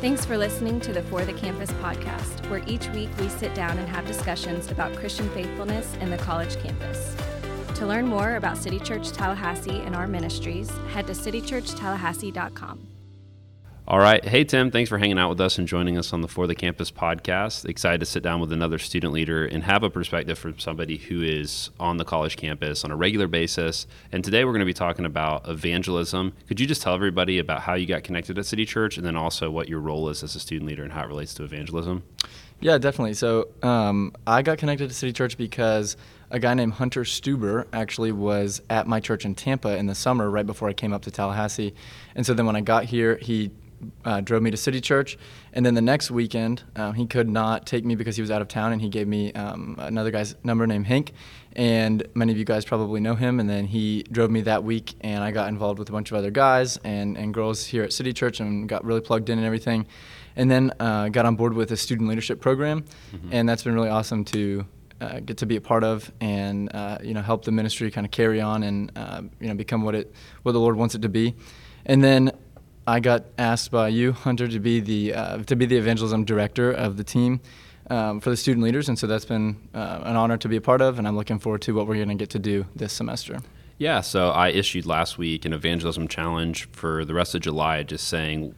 Thanks for listening to the For the Campus podcast, where each week we sit down and have discussions about Christian faithfulness in the college campus. To learn more about City Church Tallahassee and our ministries, head to citychurchtallahassee.com. All right. Hey, Tim, thanks for hanging out with us and joining us on the For the Campus podcast. Excited to sit down with another student leader and have a perspective from somebody who is on the college campus on a regular basis. And today we're going to be talking about evangelism. Could you just tell everybody about how you got connected at City Church and then also what your role is as a student leader and how it relates to evangelism? Yeah, definitely. So um, I got connected to City Church because a guy named Hunter Stuber actually was at my church in Tampa in the summer right before I came up to Tallahassee. And so then when I got here, he uh, drove me to City Church. And then the next weekend, um, he could not take me because he was out of town, and he gave me um, another guy's number named Hank. And many of you guys probably know him. And then he drove me that week, and I got involved with a bunch of other guys and, and girls here at City Church and got really plugged in and everything. And then uh, got on board with a student leadership program, mm-hmm. and that's been really awesome to uh, get to be a part of and uh, you know help the ministry kind of carry on and uh, you know become what it what the Lord wants it to be. And then I got asked by you, Hunter, to be the uh, to be the evangelism director of the team um, for the student leaders, and so that's been uh, an honor to be a part of, and I'm looking forward to what we're going to get to do this semester. Yeah, so I issued last week an evangelism challenge for the rest of July, just saying,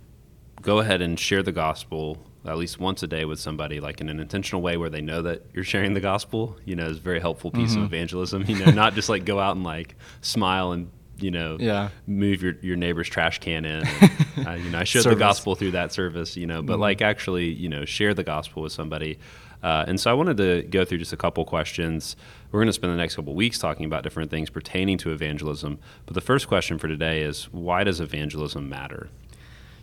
go ahead and share the gospel at least once a day with somebody, like in an intentional way where they know that you're sharing the gospel. You know, is a very helpful piece mm-hmm. of evangelism. You know, not just like go out and like smile and you know, yeah. move your, your neighbor's trash can in. And, uh, you know, I share the gospel through that service, you know, but mm-hmm. like actually, you know, share the gospel with somebody. Uh, and so I wanted to go through just a couple questions. We're going to spend the next couple weeks talking about different things pertaining to evangelism. But the first question for today is why does evangelism matter?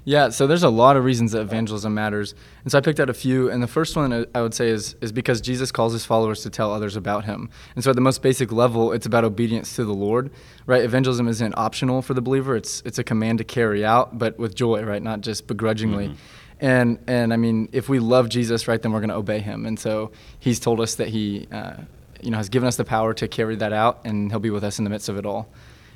Yeah, so there's a lot of reasons that evangelism matters. And so I picked out a few. And the first one uh, I would say is, is because Jesus calls his followers to tell others about him. And so at the most basic level, it's about obedience to the Lord, right? Evangelism isn't optional for the believer, it's, it's a command to carry out, but with joy, right? Not just begrudgingly. Mm-hmm. And, and I mean, if we love Jesus, right, then we're going to obey him. And so he's told us that he, uh, you know, has given us the power to carry that out, and he'll be with us in the midst of it all.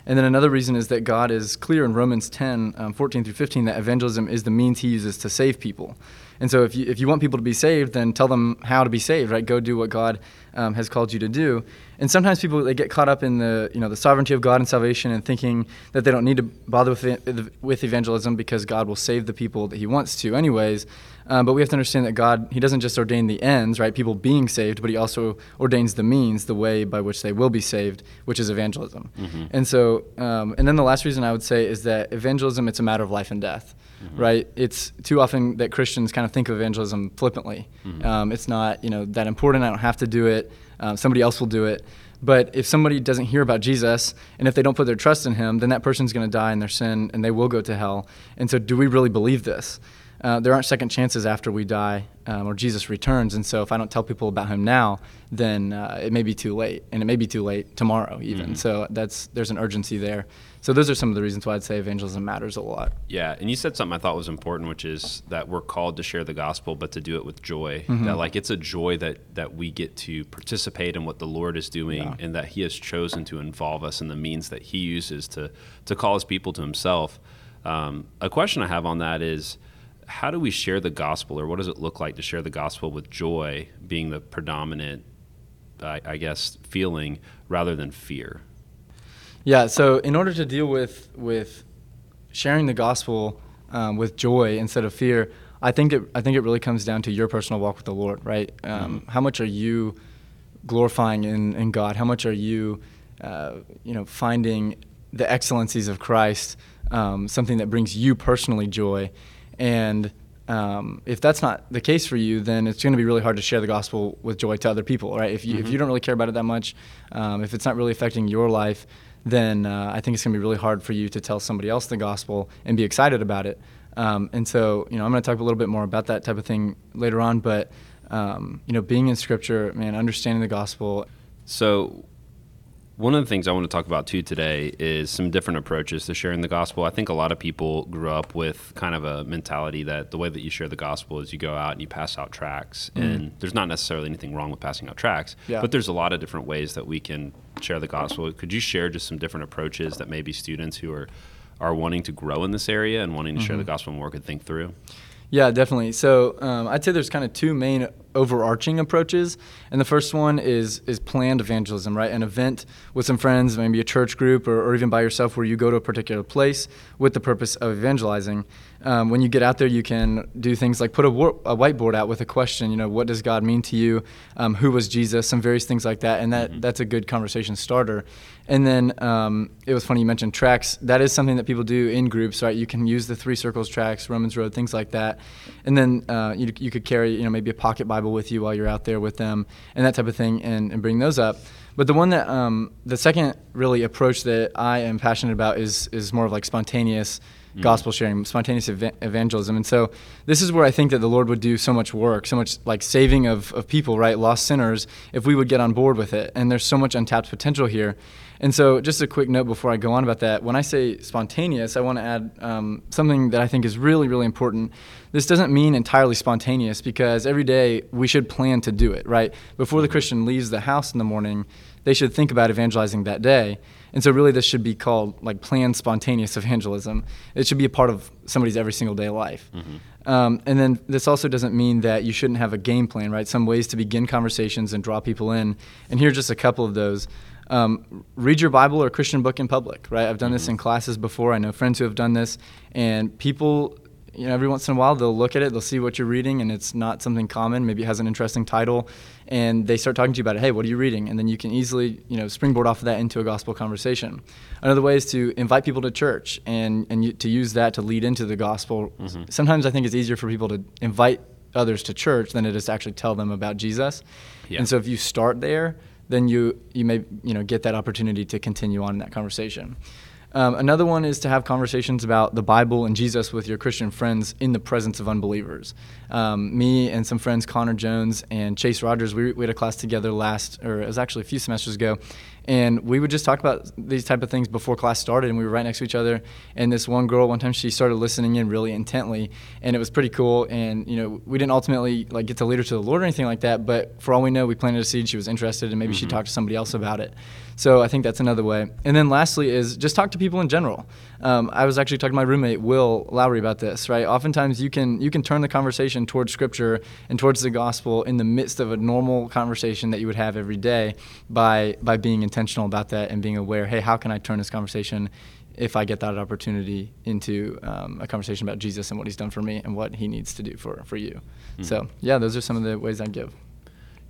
And then another reason is that God is clear in Romans 10, um, 14 through 15, that evangelism is the means he uses to save people. And so if you, if you want people to be saved, then tell them how to be saved, right? Go do what God um, has called you to do. And sometimes people, they get caught up in the, you know, the sovereignty of God and salvation and thinking that they don't need to bother with, with evangelism because God will save the people that he wants to anyways. Um, but we have to understand that God, He doesn't just ordain the ends, right? People being saved, but He also ordains the means, the way by which they will be saved, which is evangelism. Mm-hmm. And so, um, and then the last reason I would say is that evangelism, it's a matter of life and death, mm-hmm. right? It's too often that Christians kind of think of evangelism flippantly. Mm-hmm. Um, it's not, you know, that important. I don't have to do it. Um, somebody else will do it. But if somebody doesn't hear about Jesus and if they don't put their trust in him, then that person's going to die in their sin and they will go to hell. And so, do we really believe this? Uh, there aren't second chances after we die um, or Jesus returns. And so if I don't tell people about him now, then uh, it may be too late, and it may be too late tomorrow even. Mm-hmm. So that's there's an urgency there. So those are some of the reasons why I'd say evangelism matters a lot. Yeah, and you said something I thought was important, which is that we're called to share the gospel, but to do it with joy. Mm-hmm. That like it's a joy that that we get to participate in what the Lord is doing, yeah. and that He has chosen to involve us in the means that He uses to to call His people to Himself. Um, a question I have on that is how do we share the gospel, or what does it look like to share the gospel with joy being the predominant, I, I guess, feeling rather than fear? Yeah. So in order to deal with with sharing the gospel um, with joy instead of fear, I think it I think it really comes down to your personal walk with the Lord, right? Um, mm-hmm. How much are you glorifying in, in God? How much are you, uh, you know, finding the excellencies of Christ, um, something that brings you personally joy? And um, if that's not the case for you, then it's going to be really hard to share the gospel with joy to other people, right? If you, mm-hmm. if you don't really care about it that much, um, if it's not really affecting your life, then uh, I think it's going to be really hard for you to tell somebody else the gospel and be excited about it. Um, and so, you know, I'm going to talk a little bit more about that type of thing later on. But, um, you know, being in Scripture, man, understanding the gospel. So, one of the things I want to talk about too today is some different approaches to sharing the gospel. I think a lot of people grew up with kind of a mentality that the way that you share the gospel is you go out and you pass out tracts. Mm. And there's not necessarily anything wrong with passing out tracts, yeah. but there's a lot of different ways that we can share the gospel. Could you share just some different approaches that maybe students who are are wanting to grow in this area and wanting to mm-hmm. share the gospel more could think through? Yeah, definitely. So um, I'd say there's kind of two main overarching approaches, and the first one is is planned evangelism, right? An event with some friends, maybe a church group, or, or even by yourself, where you go to a particular place with the purpose of evangelizing. Um, when you get out there, you can do things like put a, a, whiteboard out with a question. You know, what does God mean to you? Um, who was Jesus? Some various things like that, and that mm-hmm. that's a good conversation starter. And then um, it was funny you mentioned tracts. That is something that people do in groups, right? You can use the three circles tracts, Romans Road, things like that. And then uh, you, you could carry, you know, maybe a pocket Bible with you while you're out there with them, and that type of thing, and, and bring those up. But the one that um, the second really approach that I am passionate about is is more of like spontaneous mm. gospel sharing, spontaneous ev- evangelism. And so this is where I think that the Lord would do so much work, so much like saving of, of people, right? Lost sinners, if we would get on board with it. And there's so much untapped potential here. And so, just a quick note before I go on about that. When I say spontaneous, I want to add um, something that I think is really, really important. This doesn't mean entirely spontaneous because every day we should plan to do it, right? Before the mm-hmm. Christian leaves the house in the morning, they should think about evangelizing that day. And so, really, this should be called like planned spontaneous evangelism. It should be a part of somebody's every single day life. Mm-hmm. Um, and then this also doesn't mean that you shouldn't have a game plan, right? Some ways to begin conversations and draw people in. And here are just a couple of those. Um, read your Bible or Christian book in public, right? I've done mm-hmm. this in classes before. I know friends who have done this, and people you know, every once in a while they'll look at it, they'll see what you're reading, and it's not something common. Maybe it has an interesting title, and they start talking to you about it. Hey, what are you reading? And then you can easily, you know, springboard off of that into a gospel conversation. Another way is to invite people to church and and you, to use that to lead into the gospel. Mm-hmm. Sometimes I think it's easier for people to invite others to church than it is to actually tell them about Jesus. Yeah. And so if you start there, then you you may you know get that opportunity to continue on in that conversation. Um, another one is to have conversations about the Bible and Jesus with your Christian friends in the presence of unbelievers. Um, me and some friends, Connor Jones and Chase Rogers, we, we had a class together last, or it was actually a few semesters ago, and we would just talk about these type of things before class started and we were right next to each other and this one girl one time she started listening in really intently and it was pretty cool and you know we didn't ultimately like get to lead her to the lord or anything like that but for all we know we planted a seed she was interested and maybe mm-hmm. she talked to somebody else about it so i think that's another way. And then lastly is just talk to people in general. Um, i was actually talking to my roommate will lowry about this right? Oftentimes you can you can turn the conversation towards scripture and towards the gospel in the midst of a normal conversation that you would have every day by by being intentional about that and being aware hey how can i turn this conversation if i get that opportunity into um, a conversation about jesus and what he's done for me and what he needs to do for, for you? Mm-hmm. so yeah those are some of the ways i give.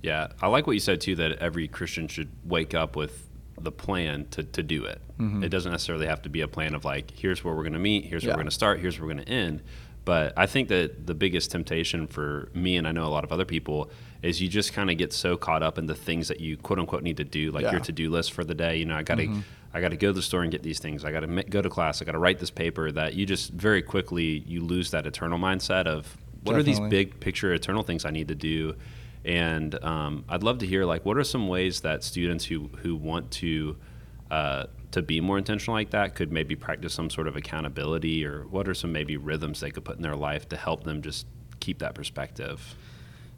Yeah i like what you said too that every christian should wake up with the plan to, to do it mm-hmm. it doesn't necessarily have to be a plan of like here's where we're going to meet here's yeah. where we're going to start here's where we're going to end but i think that the biggest temptation for me and i know a lot of other people is you just kind of get so caught up in the things that you quote unquote need to do, like yeah. your to do list for the day. You know, I got to. Mm-hmm. I got to go to the store and get these things. I got to go to class. I got to write this paper. That you just very quickly you lose that eternal mindset of what Definitely. are these big picture eternal things I need to do. And um, I'd love to hear like what are some ways that students who who want to uh, to be more intentional like that could maybe practice some sort of accountability or what are some maybe rhythms they could put in their life to help them just keep that perspective.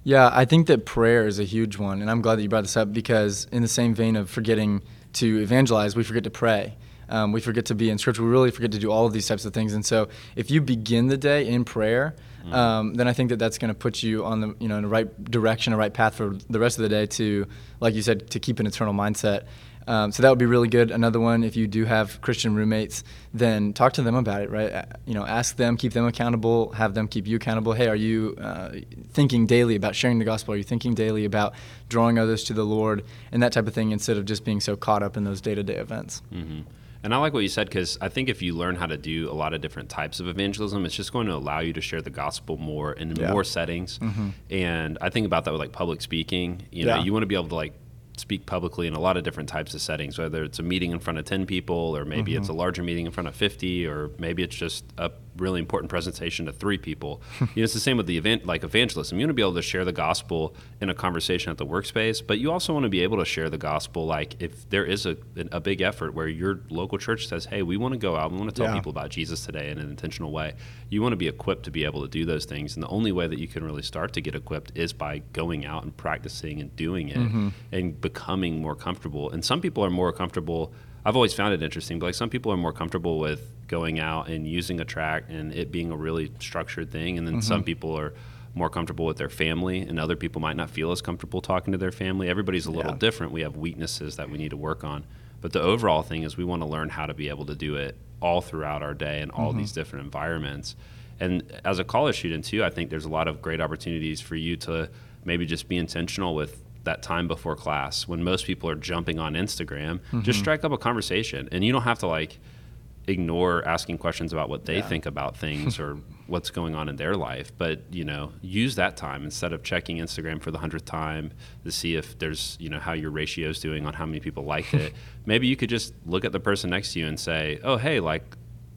Yeah, I think that prayer is a huge one, and I'm glad that you brought this up because, in the same vein of forgetting to evangelize, we forget to pray. Um, we forget to be in scripture. We really forget to do all of these types of things. And so, if you begin the day in prayer, mm-hmm. um, then I think that that's going to put you on the you know in the right direction, a right path for the rest of the day to, like you said, to keep an eternal mindset. Um, so that would be really good. Another one, if you do have Christian roommates, then talk to them about it, right? You know, ask them, keep them accountable, have them keep you accountable. Hey, are you uh, thinking daily about sharing the gospel? Are you thinking daily about drawing others to the Lord and that type of thing instead of just being so caught up in those day to day events? Mm-hmm. And I like what you said because I think if you learn how to do a lot of different types of evangelism, it's just going to allow you to share the gospel more in yeah. more settings. Mm-hmm. And I think about that with like public speaking. You know, yeah. you want to be able to like speak publicly in a lot of different types of settings, whether it's a meeting in front of 10 people, or maybe mm-hmm. it's a larger meeting in front of 50, or maybe it's just a really important presentation to three people. you know, it's the same with the event, like evangelism. You want to be able to share the gospel in a conversation at the workspace, but you also want to be able to share the gospel, like if there is a, a big effort where your local church says, "Hey, we want to go out, we want to tell Yeah. people about Jesus today in an intentional way." You want to be equipped to be able to do those things, and the only way that you can really start to get equipped is by going out and practicing and doing it Mm-hmm. and becoming more comfortable. And some people are more comfortable. I've always found it interesting, but like some people are more comfortable with going out and using a tract and it being a really structured thing, and then some mm-hmm. people are more comfortable with their family, and other people might not feel as comfortable talking to their family. Everybody's a little Yeah. different. We have weaknesses that we need to work on. But the overall thing is we want to learn how to be able to do it all throughout our day in all mm-hmm. these different environments. And as a college student too, I think there's a lot of great opportunities for you to maybe just be intentional with that time before class when most people are jumping on Instagram. Just mm-hmm. strike up a conversation, and you don't have to like ignore asking questions about what they Yeah. think about things or what's going on in their life but you know use that time instead of checking instagram for the hundredth time to see if there's you know how your ratio is doing on how many people liked it maybe you could just look at the person next to you and say oh hey like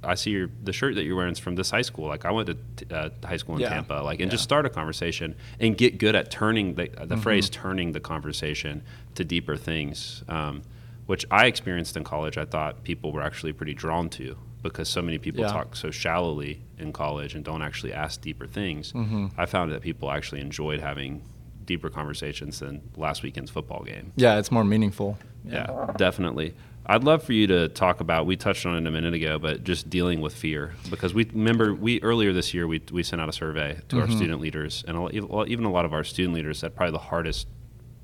I see your the shirt that you're wearing is from this high school. Like I went to t- uh, high school in Yeah. Tampa. Like and Yeah. just start a conversation and get good at turning the the Mm-hmm. phrase turning the conversation to deeper things. Um, which I experienced in college, I thought people were actually pretty drawn to because so many people Yeah. talk so shallowly in college and don't actually ask deeper things. Mm-hmm. I found that people actually enjoyed having deeper conversations than last weekend's football game. Yeah, it's more meaningful. Yeah, definitely. I'd love for you to talk about. We touched on it a minute ago, but just dealing with fear because we remember we earlier this year we we sent out a survey to our mm-hmm. student leaders, and even a lot of our student leaders said probably the hardest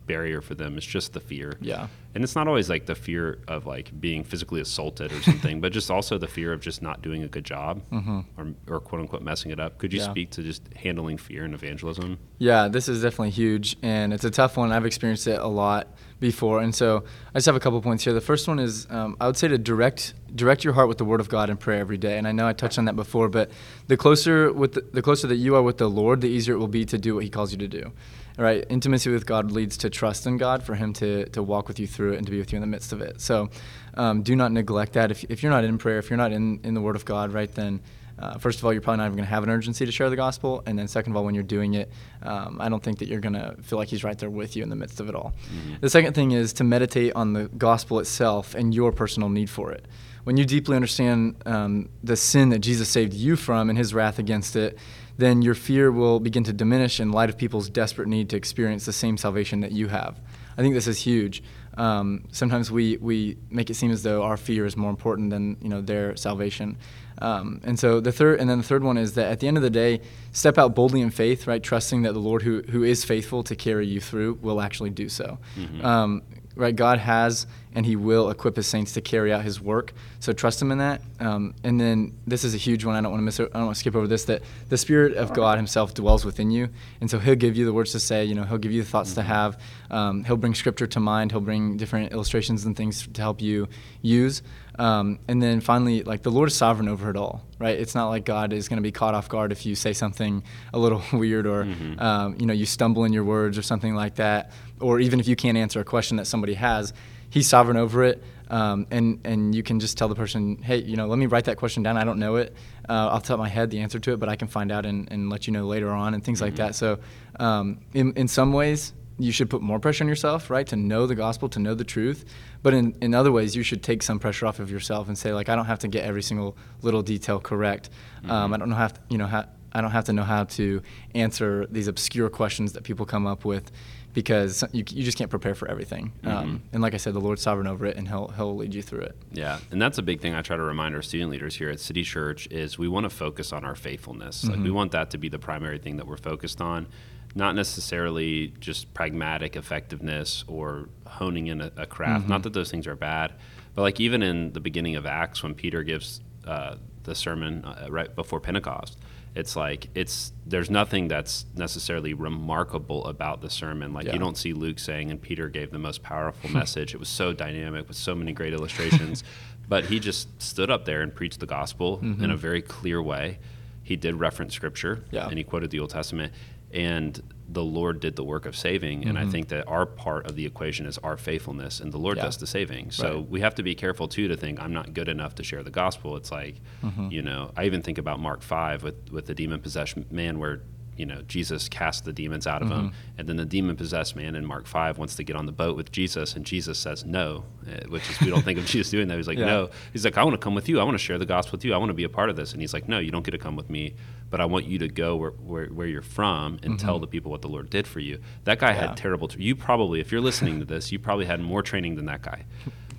barrier for them is just the fear. Yeah. And it's not always like the fear of like being physically assaulted or something, but just also the fear of just not doing a good job mm-hmm. or, or quote unquote messing it up. Could you Yeah. speak to just handling fear in evangelism? Yeah, this is definitely huge, and it's a tough one. I've experienced it a lot before, and so I just have a couple points here. The first one is um, I would say to direct direct your heart with the Word of God and prayer every day. And I know I touched on that before, but the closer with the, the closer that you are with the Lord, the easier it will be to do what He calls you to do. Right? Intimacy with God leads to trust in God for Him to to walk with you through it and to be with you in the midst of it. So um, do not neglect that. If if you're not in prayer, if you're not in in the Word of God, right then. Uh, first of all, you're probably not even going to have an urgency to share the gospel, and then second of all, when you're doing it, um, I don't think that you're going to feel like he's right there with you in the midst of it all. The second thing is to meditate on the gospel itself and your personal need for it. When you deeply understand um, the sin that Jesus saved you from and his wrath against it, then your fear will begin to diminish in light of people's desperate need to experience the same salvation that you have. I think this is huge. Um, sometimes we, we make it seem as though our fear is more important than you know their salvation. Um, and so the third, and then the third one is that at the end of the day, step out boldly in faith, right? Trusting that the Lord, who who is faithful to carry you through, will actually do so. Um, right? God has and He will equip His saints to carry out His work. So trust Him in that. Um, and then this is a huge one. I don't want to miss. it- I don't want to skip over this. That the Spirit of God Himself dwells within you, and so He'll give you the words to say. You know, He'll give you the thoughts to have. Um, he'll bring Scripture to mind. He'll bring different illustrations and things to help you use. Um, and then finally, like the Lord is sovereign over it all, right? It's not like God is going to be caught off guard if you say something a little weird or, um, you know, you stumble in your words or something like that, or even if you can't answer a question that somebody has, He's sovereign over it. Um, and and you can just tell the person, hey, you know, let me write that question down. I don't know it uh, off the top of my head, the answer to it, but I can find out and, and let you know later on, and things like that. So, um, in in some ways, you should put more pressure on yourself, right, to know the gospel, to know the truth. But in, in other ways, you should take some pressure off of yourself and say, like, I don't have to get every single little detail correct. Um, I don't know how, to, you know, how, I don't have to know how to answer these obscure questions that people come up with, because you, you just can't prepare for everything. Um, and like I said, the Lord's sovereign over it, and He'll He'll lead you through it. Yeah, and that's a big thing I try to remind our student leaders here at City Church is we want to focus on our faithfulness. Like we want that to be the primary thing that we're focused on, not necessarily just pragmatic effectiveness or honing in a, a craft. Not that those things are bad, but like even in the beginning of Acts when Peter gives uh, the sermon uh, right before Pentecost, it's like it's there's nothing that's necessarily remarkable about the sermon. Like Yeah. you don't see Luke saying, and Peter gave the most powerful message. It was so dynamic with so many great illustrations. but he just stood up there and preached the gospel in a very clear way. He did reference scripture Yeah. and he quoted the Old Testament. And the Lord did the work of saving, and mm-hmm. I think that our part of the equation is our faithfulness, and the Lord yeah. does the saving. So right. we have to be careful too to think I'm not good enough to share the gospel. It's like, mm-hmm. you know, I even think about Mark five with with the demon possessed man, where you know Jesus cast the demons out of mm-hmm. him, and then the demon possessed man in Mark five wants to get on the boat with Jesus, and Jesus says no, eh, which is we don't think of Jesus doing that. He's like yeah. no, he's like I want to come with you, I want to share the gospel with you, I want to be a part of this, and he's like no, you don't get to come with me, but I want you to go where where, where you're from and mm-hmm. tell the people what the Lord did for you. That guy yeah. had terrible. T- you probably, if you're listening to this, you probably had more training than that guy.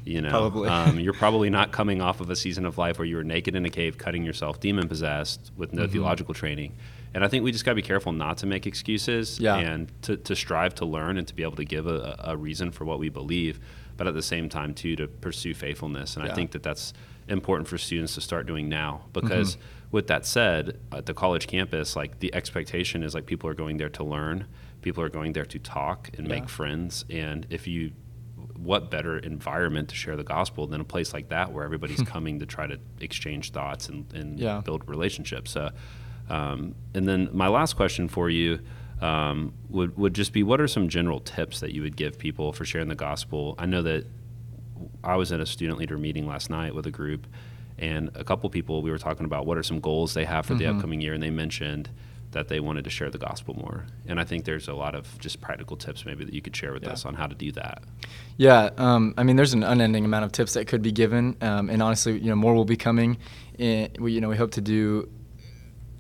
You know, probably. um, you're probably not coming off of a season of life where you were naked in a cave, cutting yourself, demon possessed, with no mm-hmm. theological training and I think we just got to be careful not to make excuses yeah. and to, to strive to learn and to be able to give a, a reason for what we believe, but at the same time, too, to pursue faithfulness. And yeah. I think that that's important for students to start doing now because mm-hmm. with that said at the college campus like the expectation is like people are going there to learn people are going there to talk and yeah. make friends and if you what better environment to share the gospel than a place like that where everybody's coming to try to exchange thoughts and, and yeah. build relationships so um, and then my last question for you um, would would just be what are some general tips that you would give people for sharing the gospel? I know that I was at a student leader meeting last night with a group, and a couple people we were talking about what are some goals they have for mm-hmm. the upcoming year, and they mentioned that they wanted to share the gospel more. And I think there's a lot of just practical tips maybe that you could share with yeah. us on how to do that. Yeah, um, I mean, there's an unending amount of tips that could be given, um, and honestly, you know, more will be coming. In, we, you know, we hope to do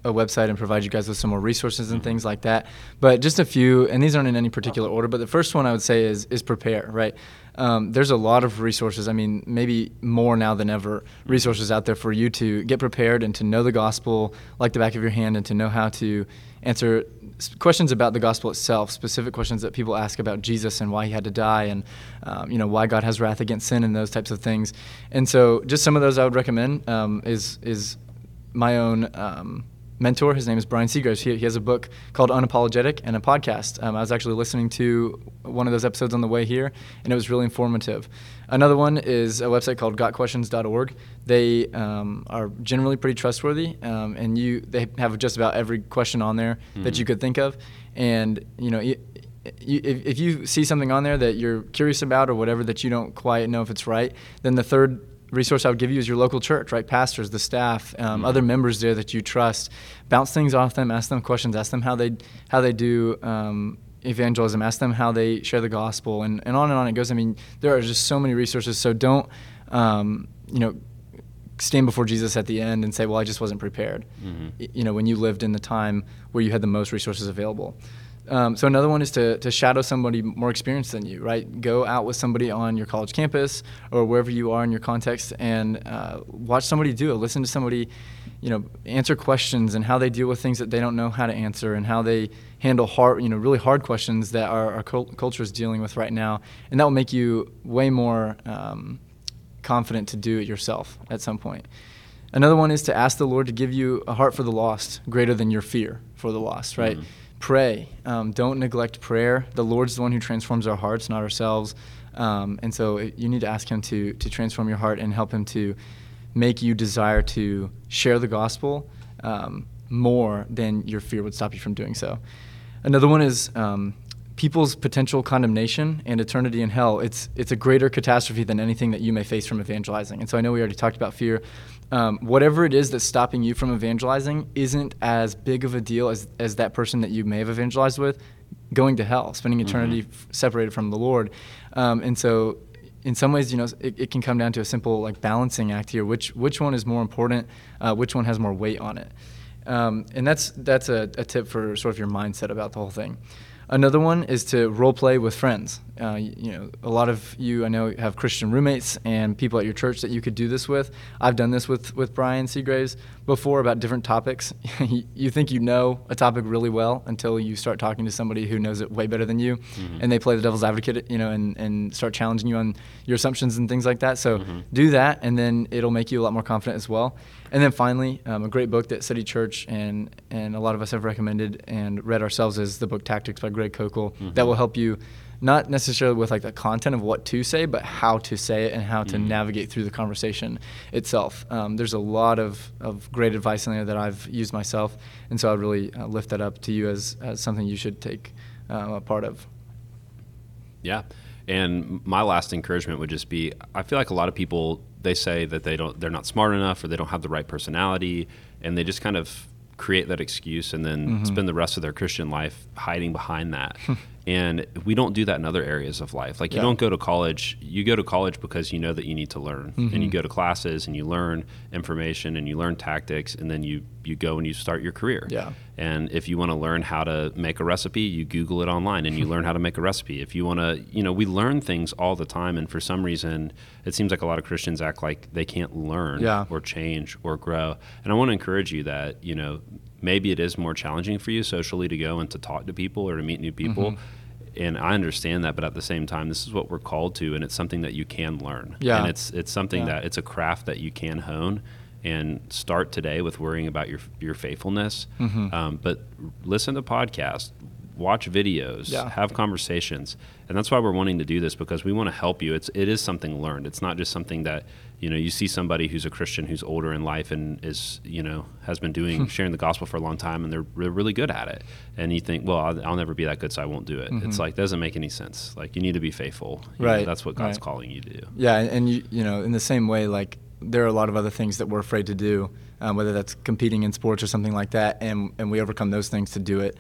a website and provide you guys with some more resources and things like that. But just a few, and these aren't in any particular order. But the first one I would say is is prepare. Right, um, there's a lot of resources. I mean, maybe more now than ever, resources out there for you to get prepared and to know the gospel like the back of your hand, and to know how to answer questions about the gospel itself, specific questions that people ask about Jesus and why he had to die, and um, you know why God has wrath against sin and those types of things. And so, just some of those I would recommend um, is is my own um, mentor. His name is Brian Seagraves. He, he has a book called Unapologetic and a podcast. Um, I was actually listening to one of those episodes on the way here, and it was really informative. Another one is a website called gotquestions.org. They um, are generally pretty trustworthy, um, and you they have just about every question on there mm-hmm. that you could think of. And you know, you, if, if you see something on there that you're curious about or whatever that you don't quite know if it's right, then the third resource I would give you is your local church, right? Pastors, the staff, um, mm-hmm. other members there that you trust. Bounce things off them, ask them questions, ask them how they how they do um, evangelism, ask them how they share the gospel, and, and on and on it goes. I mean, there are just so many resources. So don't um, you know stand before Jesus at the end and say, "Well, I just wasn't prepared." Mm-hmm. You know, when you lived in the time where you had the most resources available. Um, so another one is to, to shadow somebody more experienced than you, right? Go out with somebody on your college campus or wherever you are in your context and uh, watch somebody do it. Listen to somebody, you know, answer questions and how they deal with things that they don't know how to answer and how they handle hard, you know, really hard questions that our, our culture is dealing with right now. And that will make you way more um, confident to do it yourself at some point. Another one is to ask the Lord to give you a heart for the lost greater than your fear for the lost, right? Mm-hmm pray. Um, don't neglect prayer. The Lord's the one who transforms our hearts, not ourselves. Um, and so you need to ask Him to, to transform your heart and help Him to make you desire to share the gospel um, more than your fear would stop you from doing so. Another one is um, people's potential condemnation and eternity in hell. It's, it's a greater catastrophe than anything that you may face from evangelizing. And so I know we already talked about fear um, whatever it is that's stopping you from evangelizing isn't as big of a deal as, as that person that you may have evangelized with going to hell, spending eternity mm-hmm. f- separated from the Lord. Um, and so, in some ways, you know, it, it, can come down to a simple like balancing act here. Which which one is more important? Uh, which one has more weight on it? Um, and that's that's a, a tip for sort of your mindset about the whole thing. Another one is to role play with friends. Uh, you know, a lot of you I know have Christian roommates and people at your church that you could do this with. I've done this with with Brian Seagraves before about different topics. you think you know a topic really well until you start talking to somebody who knows it way better than you, mm-hmm. and they play the devil's advocate, you know, and and start challenging you on your assumptions and things like that. So mm-hmm. do that, and then it'll make you a lot more confident as well. And then finally, um, a great book that City Church and and a lot of us have recommended and read ourselves is the book Tactics by Greg Koukl. Mm-hmm. That will help you not necessarily with like the content of what to say, but how to say it and how to Mm. navigate through the conversation itself. Um, there's a lot of, of great advice in there that I've used myself, and so I really uh, lift that up to you as, as something you should take uh, a part of. Yeah. And my last encouragement would just be I feel like a lot of people they say that they don't they're not smart enough or they don't have the right personality and they just kind of create that excuse and then Mm-hmm. spend the rest of their Christian life hiding behind that. and we don't do that in other areas of life. Like you don't go to college, you go to college because you know that you need to learn. And Mm-hmm. you go to classes and you learn information and you learn tactics and then you you go and you start your career. Yeah. And if you want to learn how to make a recipe, you Google it online and you learn how to make a recipe. If you want to, you know, we learn things all the time. And for some reason, it seems like a lot of Christians act like they can't learn Yeah. or change or grow. And I want to encourage you that, you know, maybe it is more challenging for you socially to go and to talk to people or to meet new people. Mm-hmm. And I understand that, but at the same time, this is what we're called to, and it's something that you can learn. Yeah. And it's it's something Yeah. that it's a craft that you can hone and start today with worrying about your your faithfulness. Mm-hmm. Um, but listen to podcasts, watch videos, Yeah. have conversations, and that's why we're wanting to do this because we want to help you. It's it is something learned. It's not just something that you know you see somebody who's a Christian who's older in life and is you know has been doing hmm. sharing the gospel for a long time and they're, they're really good at it, and you think, well, I'll, I'll never be that good, so I won't do it. Mm-hmm. It's like doesn't make any sense. Like you need to be faithful. You know, Right, that's what God's right. calling you to do. Yeah, and, and you, you know, in the same way, like there are a lot of other things that we're afraid to do, um, whether that's competing in sports or something like that, and and we overcome those things to do it.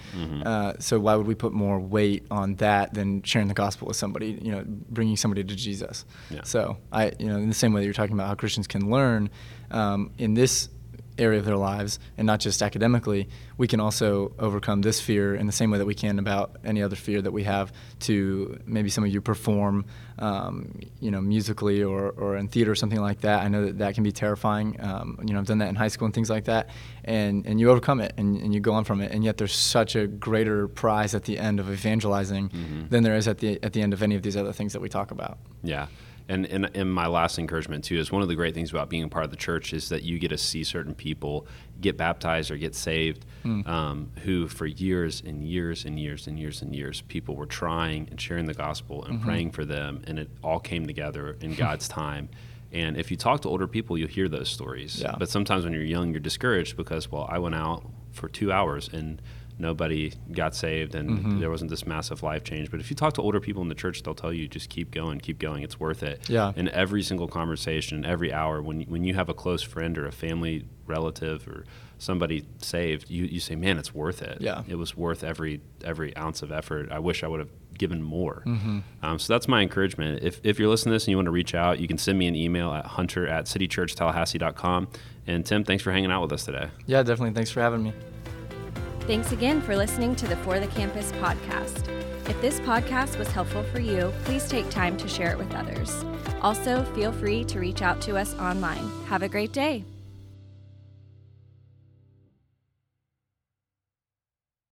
Uh, so why would we put more weight on that than sharing the gospel with somebody? You know, bringing somebody to Jesus. Yeah. So I, you know, in the same way that you're talking about how Christians can learn um, in this area of their lives and not just academically, we can also overcome this fear in the same way that we can about any other fear that we have to maybe some of you perform, um, you know, musically or, or in theater or something like that. I know that that can be terrifying. Um, you know, I've done that in high school and things like that. And, and you overcome it and, and you go on from it. And yet there's such a greater prize at the end of evangelizing than there is at the, at the end of any of these other things that we talk about. Yeah. And, and, and my last encouragement too is one of the great things about being a part of the church is that you get to see certain people get baptized or get saved um, who for years and years and years and years and years people were trying and sharing the gospel and praying for them and it all came together in God's time. And if you talk to older people, you'll hear those stories. Yeah. But sometimes when you're young, you're discouraged because, well, I went out for two hours and nobody got saved and Mm-hmm. there wasn't this massive life change. But if you talk to older people in the church, they'll tell you just keep going, keep going. It's worth it. Yeah. In every single conversation, every hour, when when you have a close friend or a family relative or somebody saved, you, you say, man, it's worth it. Yeah. It was worth every every ounce of effort. I wish I would have given more. Mm-hmm. Um, so that's my encouragement. If, if you're listening to this and you want to reach out, you can send me an email at hunter at citychurchtallahassee.com. And Tim, thanks for hanging out with us today. Yeah, definitely. Thanks for having me. Thanks again for listening to the For the Campus podcast. If this podcast was helpful for you, please take time to share it with others. Also, feel free to reach out to us online. Have a great day.